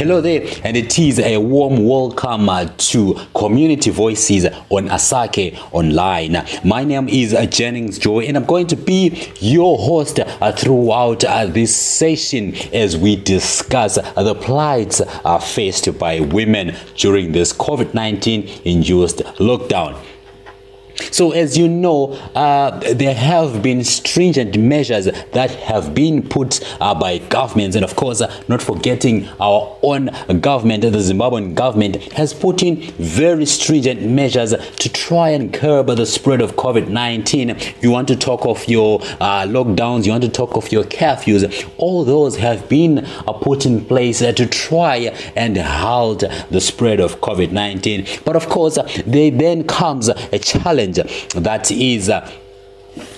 Hello there, and it is a warm welcome uh, to Community Voices on Asake Online. My name is uh, Jennings Joy, and I'm going to be your host uh, throughout this session as we discuss the plights faced by women during this COVID 19 induced lockdown. So, as you know, uh, there have been stringent measures that have been put uh, by governments, and of course, uh, not forgetting our own government, the Zimbabwean government has put in very stringent measures to try and curb the spread of COVID 19. You want to talk of your uh, lockdowns, you want to talk of your curfews, all those have been uh, put in place uh, to try and halt the spread of COVID 19. But of course, there then comes a challenge that is uh,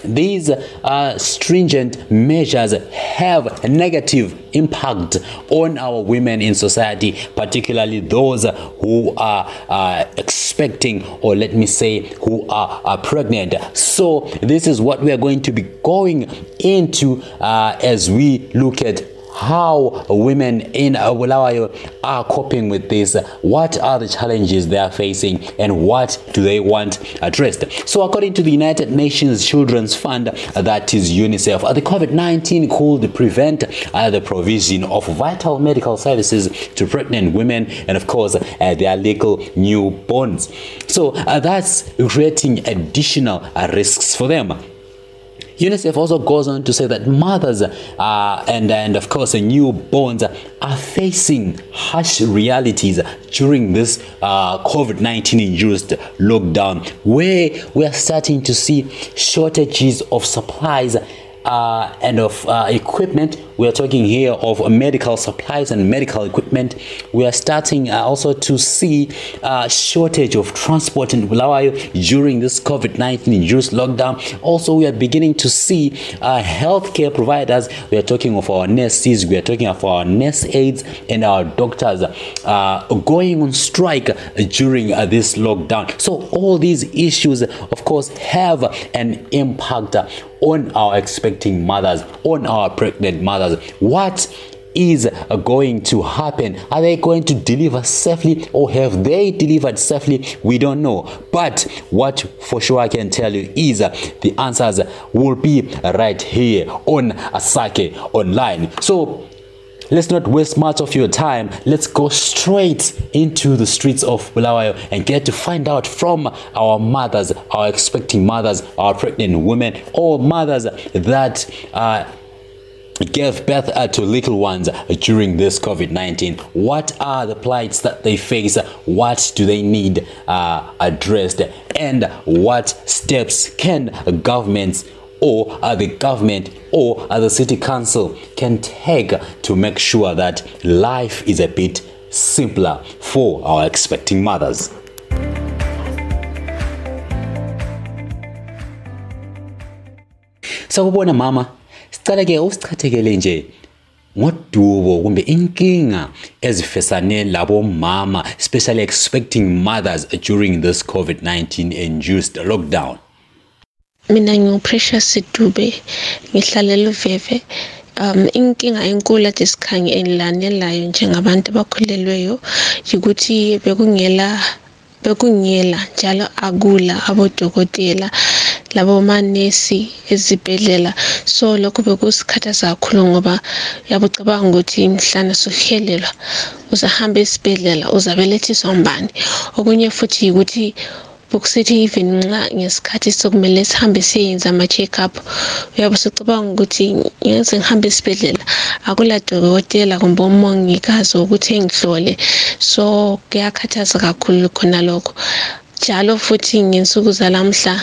these uh, stringent measures have a negative impact on our women in society, particularly those who are uh, expecting, or let me say, who are, are, pregnant. So, this is what we are going to be going into uh, as we look at how women in Bulawayo are coping with this, what are the challenges they are facing, and what do they want addressed. So, according to the United Nations Children's Fund, that is UNICEF, the COVID 19 could prevent uh, the provision of vital medical services to pregnant women and, of course, uh, their legal newborns. So, uh, that's creating additional uh, risks for them. UNICEF also goes on to say that mothers uh, and, and of course newborns are facing harsh realities during this uh, COVID 19 induced lockdown, where we are starting to see shortages of supplies uh, and of uh, equipment. We are talking here of medical supplies and medical equipment. We are starting uh, also to see a shortage of transport in Bulawayo during this COVID 19 induced lockdown. Also, we are beginning to see uh, healthcare providers. We are talking of our nurses, we are talking of our nurse aides, and our doctors uh, going on strike during this lockdown. So, all these issues, of course, have an impact on our expecting mothers, on our pregnant mothers. What is going to happen? Are they going to deliver safely or have they delivered safely? We don't know. But what for sure I can tell you is the answers will be right here on Asake Online. So let's not waste much of your time. Let's go straight into the streets of Bulawayo and get to find out from our mothers, our expecting mothers, our pregnant women, or mothers that uh, gave birth uh, to little ones during this COVID 19. What are the plights that they face? What do they need uh, addressed? And what steps can governments or uh, the government or uh, the city council can take to make sure that life is a bit simpler for our expecting mothers. Sawubona mama, sicela ke usichathekele nje ngodubo kumbe inkinga ezifesane labo mama especially expecting mothers during this COVID-19 induced lockdown. mina nginguprecious dube ngihlalela uveve um inkinga enkulu ade sikhangelane layo njengabantu abakhulelweyo yikuthi bekungela bekungela njalo akula abodokotela labomanesi ezibhedlela so lokho bekusikhathaza kakhulu ngoba yabucabanga ukuthi mhlana suhelelwa uzahamba esibhedlela uzabelethiswa mbani okunye futhi yikuthi bokusithi even nxa ngesikhathi sokumele sihambe siyenza ama-check up uyabe usucabanga ukuthi ngeze ngihambe esibhedlela akula dokotela kumbe umongikazi wokuthi engihlole. So kuyakhathaza kakhulu khona lokho. Njalo futhi ngensuku zalamhla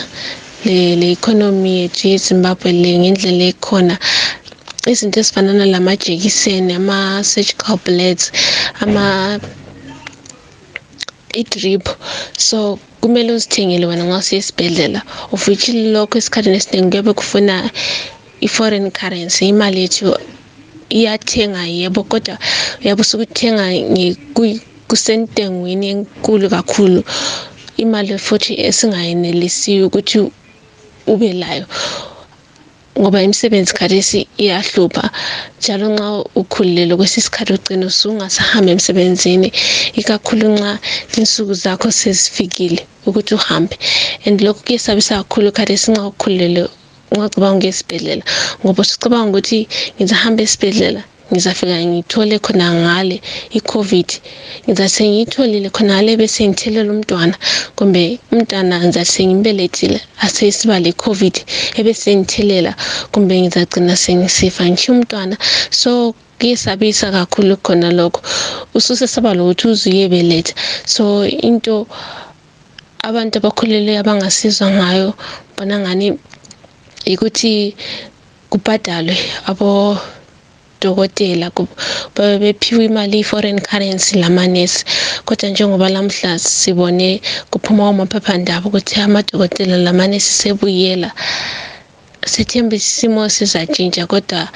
le economy yethu yezimbabwe le ngendlela ekhona izinto ezifanana lamajekiseni ama-surgical blades ama i-drip. So kumele uzithengele wena nxa usiya esibhedlela of which lokho esikhathini esiningi kuyabe kufuna i-foreign currency imali yethu iyathenga yebo kodwa uyabe usukuthenga kusentengweni enkulu kakhulu. Imali futhi esingayenelisiyo ukuthi ube layo ngoba imisebenzi khathesi iyahlupha njalo nxa ukhululele kwesisikhathi ugcina usungasahambi emsebenzini ikakhulu nxa insuku zakho sezifikile ukuthi uhambe. And lokhu kuyesabisa kakhulu khathesi nxa ukhululele ungacabanga ukuya esibhedlela ngoba usucabanga ukuthi ngizahamba esibhedlela ngizafika ngithole khona ngale i-covid. Ngizathi ngiyitholile khona ngale bese ngithelela umntwana kumbe umntwana ngizathi sengimbelethile asesiba le-covid ebese ngithelela kumbe ngizagcina sengisifa. Ngisho umntwana so kuyesabisa kakhulu khona lokho. Ususesaba lokuthi uze uyebeletha so into abantu abakhulelweyo abangasizwa ngayo bona ngani yikuthi kubhadalwe abo odokotela bephiwe imali i-foreign currency lamanesi. Kodwa njengoba lamhla sibone kuphuma kumaphephandaba ukuthi amadokotela lamanesi sebuyela sethemba isimo sizatshintsha kodwa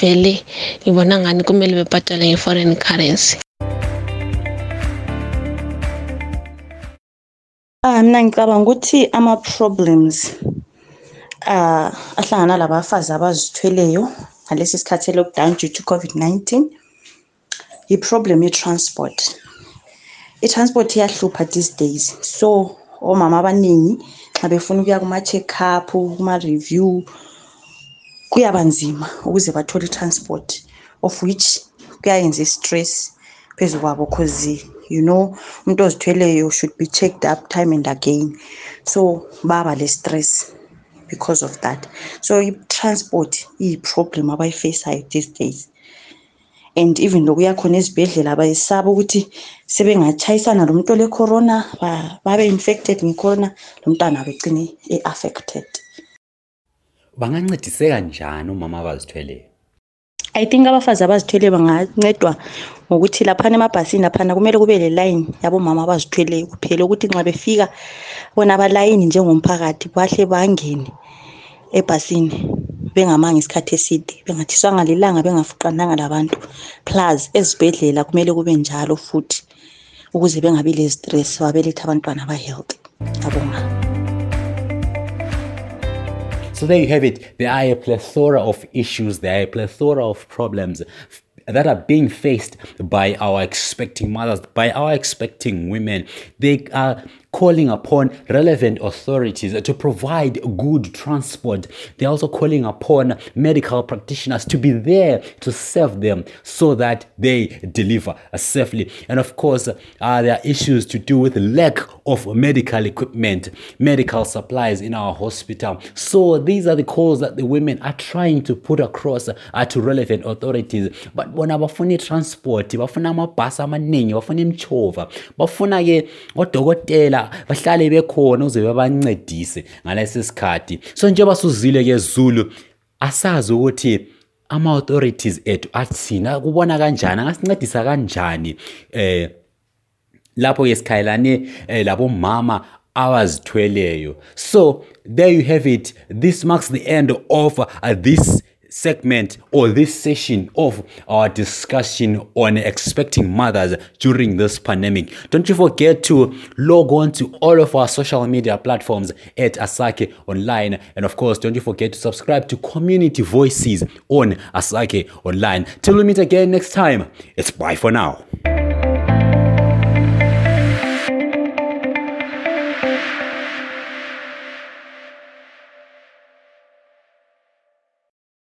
vele ngibona ngani kumele bebhadale nge-foreign currency. Ah mina ngicabanga ukuthi ama-problems ah ahlangana labafazi abazithweleyo ngalesi sikhathi se-lockdown due to COVID-19 i-problem ye-transport. I-transport iyahlupha these days. So omama abaningi nxa befuna ukuya kuma-check-up kuma-review kuyaba nzima ukuze bathole i-transport of which kuyayenza i-stress phezu kwabo cause you know umuntu ozithweleyo should be checked up time and again. So baba le-stress. Because of that. So i-transport iyi-problem abayifesayo these days. And even lokuya khona ezibhedlela bayesaba ukuthi sebengatshayisana lomuntu ole-corona babe infected nge-corona lomntwana begcine e-affected. Bangancediseka njani umama abazithweleyo? I think abafazi abazithweleyo bangancedwa ngokuthi laphana emabhasini laphana kumele kube le-line yabomama abazithweleyo kuphela ukuthi nxa befika bona abalayini njengomphakathi bahle bangene ebhasini bengamanga isikhathi eside. Bengathiswanga lilanga bengafuqananga labantu. Plus ezibhedlela kumele kube njalo futhi ukuze bengabi le-stress babelethe abantwana aba-healthy ngabonga So there you have it. There are a plethora of issues, there are a plethora of problems that are being faced by our expecting mothers, by our expecting women. They are calling upon relevant authorities to provide good transport. They're also calling upon medical practitioners to be there to serve them so that they deliver safely. And of course, uh, there are issues to do with lack of medical equipment, medical supplies in our hospital. So these are the calls that the women are trying to put across uh, to relevant authorities. But bona bafuna transport, bafuna amabhasi amaningi, bafuna imchova, bafuna ke odokotela bahlale bekhona uze bebancedise ngalesi sikhathi. So njengoba suzile ke Zulu asazi ukuthi ama authorities ethu athina kubona kanjani angasincedisa kanjani eh lapho ke sikhayelane eh, labomama abazithweleyo. So there you have it. This marks the end of uh, this segment or this session of our discussion on expecting mothers during this pandemic. Don't you forget to log on to all of our social media platforms at Asake Online. And of course, don't you forget to subscribe to Community Voices on Asake Online. Till we meet again next time, it's bye for now.